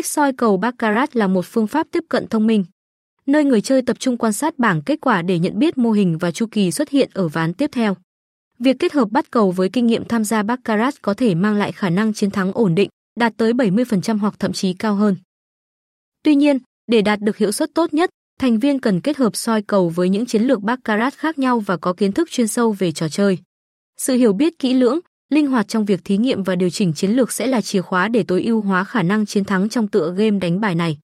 Cách soi cầu Baccarat là một phương pháp tiếp cận thông minh, nơi người chơi tập trung quan sát bảng kết quả để nhận biết mô hình và chu kỳ xuất hiện ở ván tiếp theo. Việc kết hợp bắt cầu với kinh nghiệm tham gia Baccarat có thể mang lại khả năng chiến thắng ổn định, đạt tới 70% hoặc thậm chí cao hơn. Tuy nhiên, để đạt được hiệu suất tốt nhất, thành viên cần kết hợp soi cầu với những chiến lược baccarat khác nhau và có kiến thức chuyên sâu về trò chơi. Sự hiểu biết kỹ lưỡng, linh hoạt trong việc thí nghiệm và điều chỉnh chiến lược sẽ là chìa khóa để tối ưu hóa khả năng chiến thắng trong tựa game đánh bài này.